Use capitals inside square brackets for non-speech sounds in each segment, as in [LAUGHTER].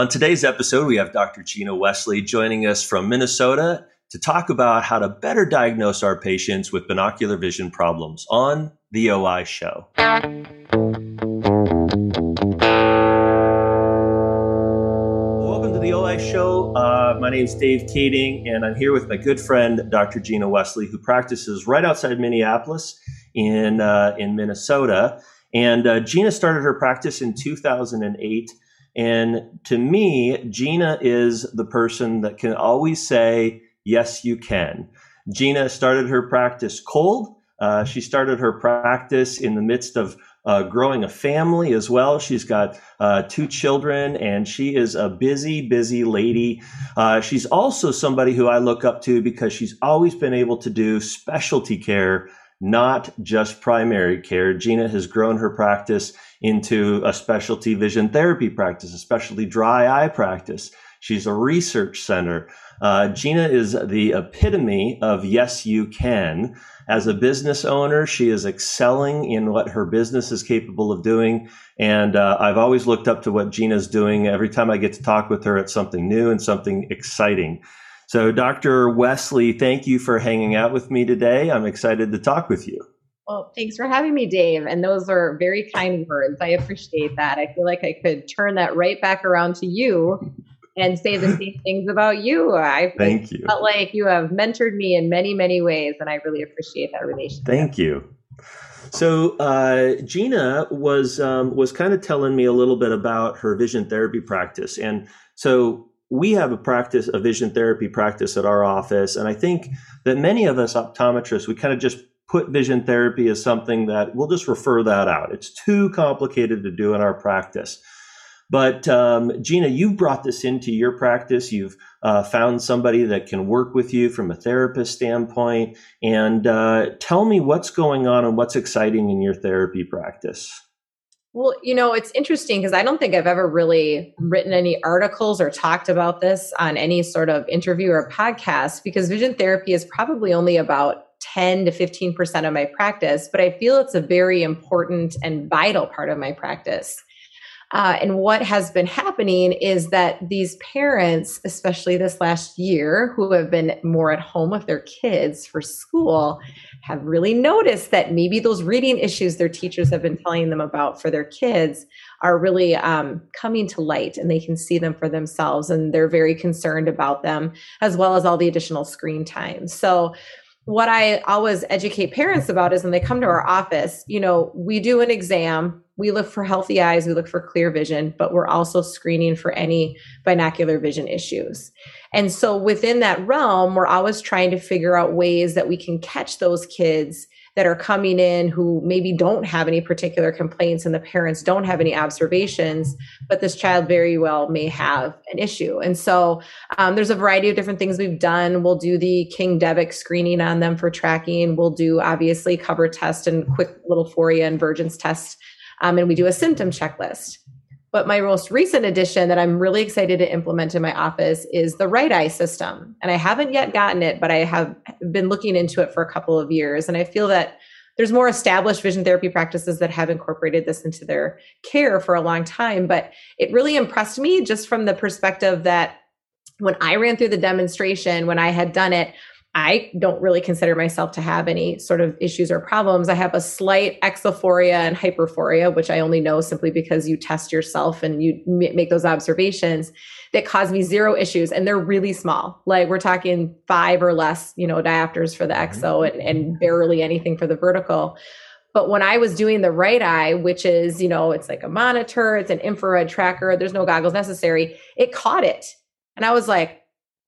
On today's episode, we have Dr. Gina Wesley joining us from Minnesota to talk about how to better diagnose our patients with binocular vision problems on the OI show. Welcome to the OI show. Uh, my name is Dave Kading, and I'm here with my good friend, Dr. Gina Wesley, who practices right outside Minneapolis in, uh, in Minnesota. And uh, Gina started her practice in 2008. And to me, Gina is the person that can always say, Yes, you can. Gina started her practice cold. Uh, she started her practice in the midst of uh, growing a family as well. She's got uh, two children and she is a busy, busy lady. Uh, she's also somebody who I look up to because she's always been able to do specialty care, not just primary care. Gina has grown her practice into a specialty vision therapy practice, a specialty dry eye practice. She's a research center. Uh, Gina is the epitome of yes, you can. As a business owner, she is excelling in what her business is capable of doing. And uh, I've always looked up to what Gina's doing. Every time I get to talk with her, it's something new and something exciting. So, Dr. Wesley, thank you for hanging out with me today. I'm excited to talk with you. Well, thanks for having me, Dave. And those are very kind words. I appreciate that. I feel like I could turn that right back around to you and say the same [LAUGHS] things about you. I thank you. Felt like you have mentored me in many, many ways, and I really appreciate that relationship. Thank you. So uh, Gina was um, was kind of telling me a little bit about her vision therapy practice, and so we have a practice, a vision therapy practice at our office, and I think that many of us optometrists we kind of just put vision therapy as something that we'll just refer that out. It's too complicated to do in our practice. But um, Gina, you've brought this into your practice. You've uh, found somebody that can work with you from a therapist standpoint. And uh, tell me what's going on and what's exciting in your therapy practice. Well, you know, it's interesting because I don't think I've ever really written any articles or talked about this on any sort of interview or podcast because vision therapy is probably only about 10 to 15% of my practice, but I feel it's a very important and vital part of my practice. Uh, and what has been happening is that these parents, especially this last year, who have been more at home with their kids for school, have really noticed that maybe those reading issues their teachers have been telling them about for their kids are really um, coming to light and they can see them for themselves. And they're very concerned about them, as well as all the additional screen time. So, what I always educate parents about is when they come to our office, you know, we do an exam, we look for healthy eyes, we look for clear vision, but we're also screening for any binocular vision issues. And so within that realm, we're always trying to figure out ways that we can catch those kids that are coming in who maybe don't have any particular complaints and the parents don't have any observations, but this child very well may have an issue. And so um, there's a variety of different things we've done. We'll do the King-Devick screening on them for tracking. We'll do obviously cover test and quick little phoria and Vergence test. Um, and we do a symptom checklist. But my most recent addition that I'm really excited to implement in my office is the RightEye system. And I haven't yet gotten it, but I have been looking into it for a couple of years. And I feel that there's more established vision therapy practices that have incorporated this into their care for a long time. But it really impressed me just from the perspective that when I ran through the demonstration, when I had done it, I don't really consider myself to have any sort of issues or problems. I have a slight exophoria and hyperphoria, which I only know simply because you test yourself and you make those observations that cause me zero issues. And they're really small. Like we're talking five or less, you know, diopters for the exo and, and barely anything for the vertical. But when I was doing the RightEye, which is, you know, it's like a monitor, it's an infrared tracker, there's no goggles necessary, it caught it. And I was like,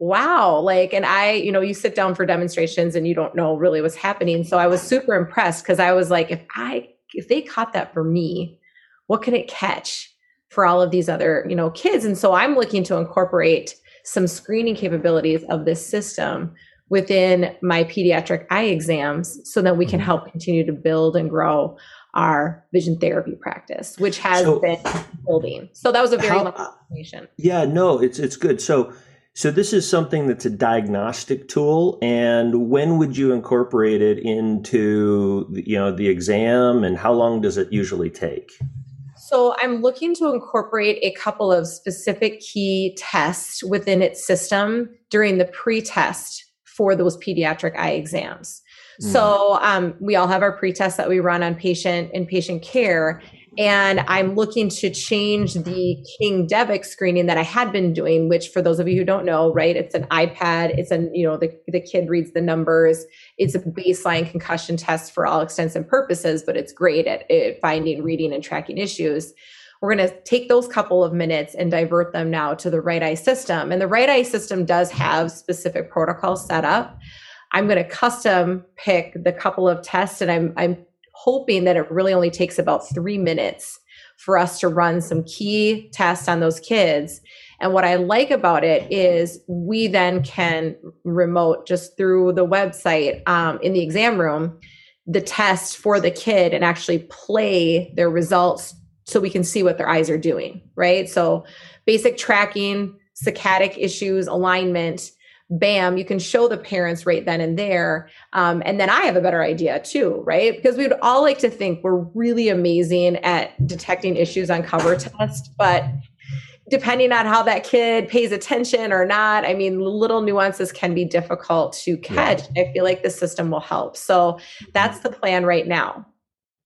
wow like and i you know you sit down for demonstrations and you don't know really what's happening. So i was super impressed because i was like if i if they caught that for me what can it catch for all of these other you know kids? And so i'm looking to incorporate some screening capabilities of this system within my pediatric eye exams so that we can mm-hmm. help continue to build and grow our vision therapy practice which has so, been building. So that was a very how, long explanation yeah no it's it's good. So so this is something that's a diagnostic tool, and when would you incorporate it into you know the exam, and how long does it usually take? So I'm looking to incorporate a couple of specific key tests within its system during the pre-test for those pediatric eye exams. Mm. So um, we all have our pre-tests that we run on patient and patient care, and I'm looking to change the King-Devick screening that I had been doing, which for those of you who don't know, right, it's an iPad. It's a, you know, the, the kid reads the numbers. It's a baseline concussion test for all extents and purposes, but it's great at, at finding, reading, and tracking issues. We're going to take those couple of minutes and divert them now to the RightEye system. And the RightEye system does have specific protocols set up. I'm going to custom pick the couple of tests and I'm, I'm hoping that it really only takes about three minutes for us to run some key tests on those kids. And what I like about it is we then can remote just through the website um, in the exam room the test for the kid and actually play their results so we can see what their eyes are doing, right? So basic tracking, saccadic issues, alignment, bam, you can show the parents right then and there. Um, and then I have a better idea too, right? Because we would all like to think we're really amazing at detecting issues on cover test, but depending on how that kid pays attention or not, I mean, little nuances can be difficult to catch. Yeah. I feel like the system will help. So that's the plan right now.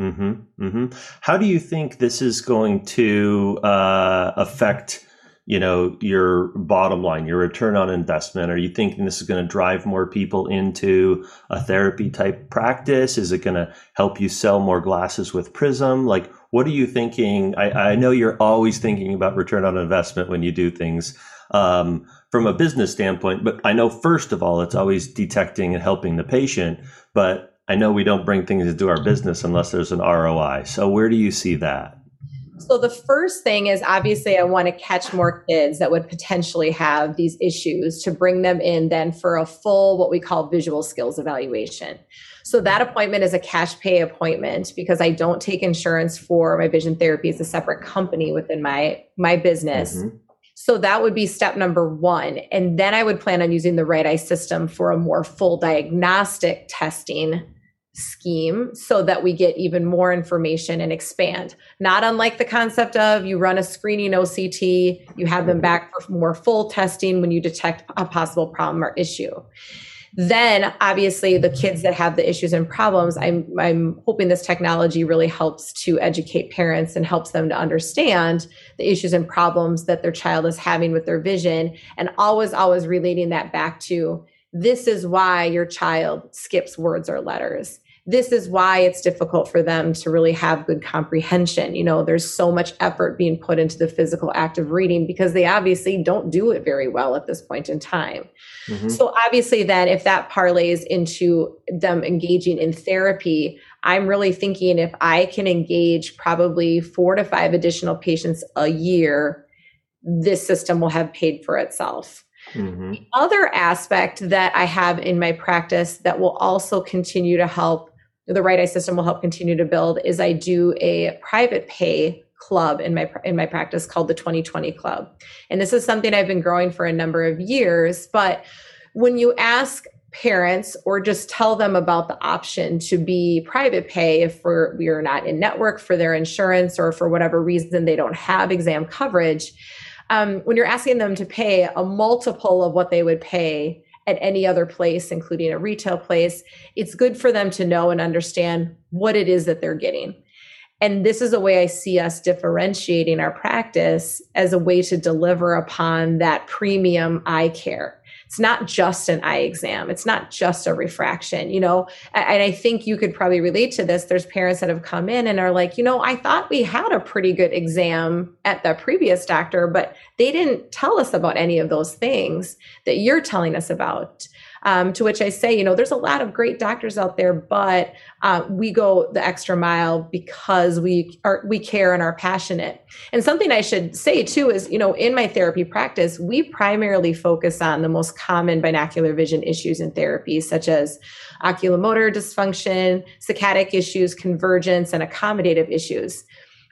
Mm-hmm, mm-hmm. How do you think this is going to uh, affect? You know your bottom line your return on investment? Are you thinking this is going to drive more people into a therapy type practice? Is it going to help you sell more glasses with prism? Like what are you thinking? I, I know you're always thinking about return on investment when you do things um, from a business standpoint but i know first of all it's always detecting and helping the patient but i know we don't bring things into our business unless there's an roi so where do you see that so the first thing is obviously I want to catch more kids that would potentially have these issues to bring them in then for a full what we call visual skills evaluation. So that appointment is a cash pay appointment because I don't take insurance for my vision therapy as a separate company within my my business. Mm-hmm. So that would be step number 1 and then I would plan on using the RightEye system for a more full diagnostic testing scheme so that we get even more information and expand. Not unlike the concept of you run a screening OCT, you have them back for more full testing when you detect a possible problem or issue. Then obviously the kids that have the issues and problems, I'm I'm hoping this technology really helps to educate parents and helps them to understand the issues and problems that their child is having with their vision and always always relating that back to this is why your child skips words or letters this is why it's difficult for them to really have good comprehension. You know, there's so much effort being put into the physical act of reading because they obviously don't do it very well at this point in time. Mm-hmm. So, obviously, then if that parlays into them engaging in therapy, I'm really thinking if I can engage probably four to five additional patients a year, this system will have paid for itself. Mm-hmm. The other aspect that I have in my practice that will also continue to help the RightEye system will help continue to build is I do a private pay club in my in my practice called the 2020 club. And this is something I've been growing for a number of years, but when you ask parents or just tell them about the option to be private pay if we're, we are not in network for their insurance or for whatever reason they don't have exam coverage um, when you're asking them to pay a multiple of what they would pay at any other place, including a retail place, it's good for them to know and understand what it is that they're getting. And this is a way I see us differentiating our practice as a way to deliver upon that premium eye care it's not just an eye exam. It's not just a refraction you know? And i think you could probably relate to this. There's parents that have come in and are like you know i thought we had a pretty good exam at the previous doctor but they didn't tell us about any of those things that you're telling us about um, to which I say, you know, there's a lot of great doctors out there, but uh, we go the extra mile because we are we care and are passionate. And something I should say too is, you know, in my therapy practice, we primarily focus on the most common binocular vision issues in therapy, such as oculomotor dysfunction, saccadic issues, convergence, and accommodative issues.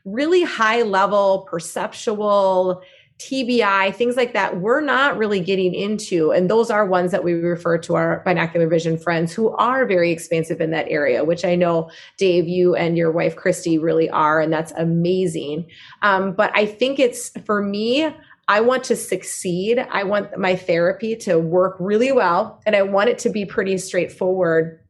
Really high level perceptual TBI, things like that, we're not really getting into. And those are ones that we refer to our binocular vision friends who are very expansive in that area, which I know, Dave, you and your wife, Christy, really are. And that's amazing. Um, but I think it's for me, I want to succeed. I want my therapy to work really well, and I want it to be pretty straightforward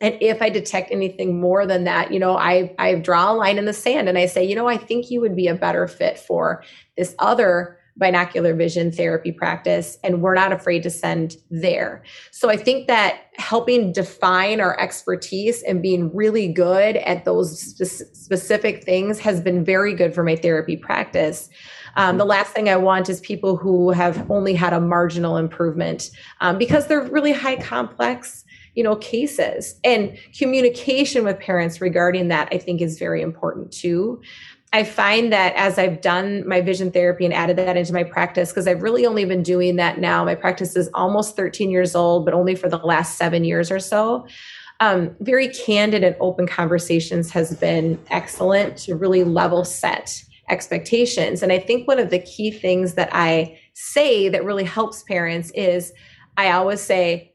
and if i detect anything more than that you know i i draw a line in the sand and i say you know i think you would be a better fit for this other binocular vision therapy practice and we're not afraid to send there. So I think that helping define our expertise and being really good at those spe- specific things has been very good for my therapy practice. Um, the last thing I want is people who have only had a marginal improvement um, because they're really high complex you know cases and communication with parents regarding that i think is very important too I find that as I've done my vision therapy and added that into my practice, because I've really only been doing that now. My practice is almost 13 years old, but only for the last seven years or so. Um, very candid and open conversations has been excellent to really level set expectations. And I think one of the key things that I say that really helps parents is I always say,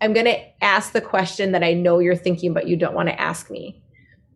I'm going to ask the question that I know you're thinking, but you don't want to ask me.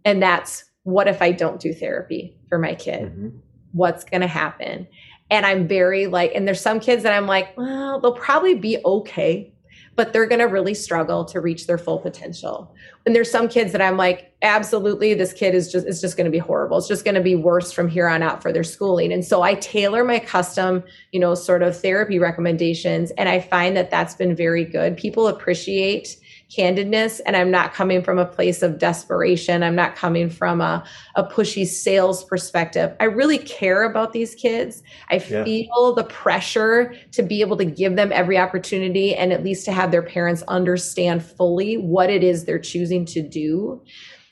And that's what if I don't do therapy for my kid? Mm-hmm. What's going to happen? And I'm very like, and there's some kids that I'm like, well, they'll probably be okay, but they're going to really struggle to reach their full potential. And there's some kids that I'm like, absolutely, this kid is just, it's just going to be horrible. It's just going to be worse from here on out for their schooling. And so I tailor my custom, you know, sort of therapy recommendations. And I find that that's been very good. People appreciate candidness and i'm not coming from a place of desperation. I'm not coming from a, a pushy sales perspective. I really care about these kids. I yeah. feel the pressure to be able to give them every opportunity and at least to have their parents understand fully what it is they're choosing to do.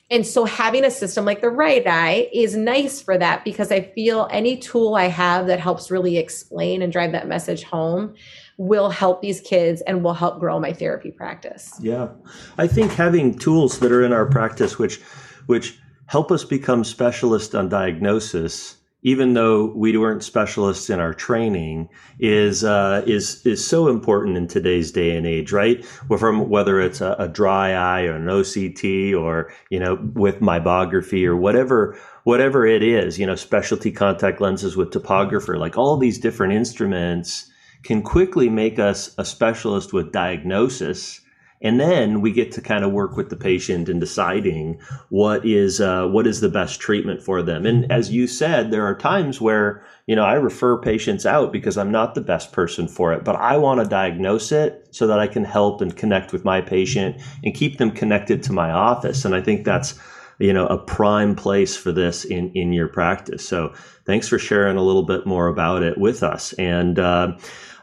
And so having a system like the RightEye is nice for that because I feel any tool I have that helps really explain and drive that message home will help these kids and will help grow my therapy practice. Yeah. I think having tools that are in our practice which which help us become specialists on diagnosis even though we weren't specialists in our training, is uh, is is so important in today's day and age, right? From whether it's a, a, dry eye or an OCT or you know with meibography or whatever whatever it is, you know, specialty contact lenses with topographer, like all these different instruments can quickly make us a specialist with diagnosis and then we get to kind of work with the patient in deciding what is uh, what is the best treatment for them. And as you said there are times where you know i refer patients out because i'm not the best person for it but i want to diagnose it so that i can help and connect with my patient and keep them connected to my office. And i think that's you know a prime place for this in in your practice so thanks for sharing a little bit more about it with us and uh,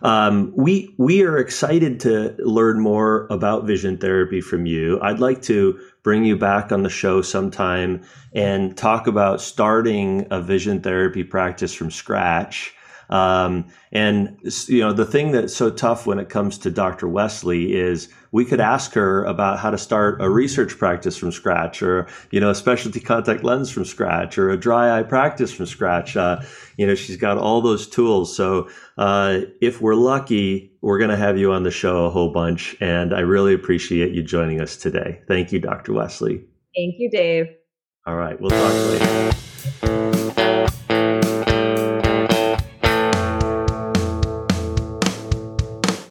um, we we are excited to learn more about vision therapy from you. I'd like to bring you back on the show sometime and talk about starting a vision therapy practice from scratch. Um, and you know, the thing that's so tough when it comes to Dr. Wesley is we could ask her about how to start a research practice from scratch, or you know, a specialty contact lens from scratch, or a dry eye practice from scratch. Uh, you know, she's got all those tools. So uh, if we're lucky, we're going to have you on the show a whole bunch. And I really appreciate you joining us today. Thank you, Dr. Wesley. Thank you, Dave. All right, we'll talk later.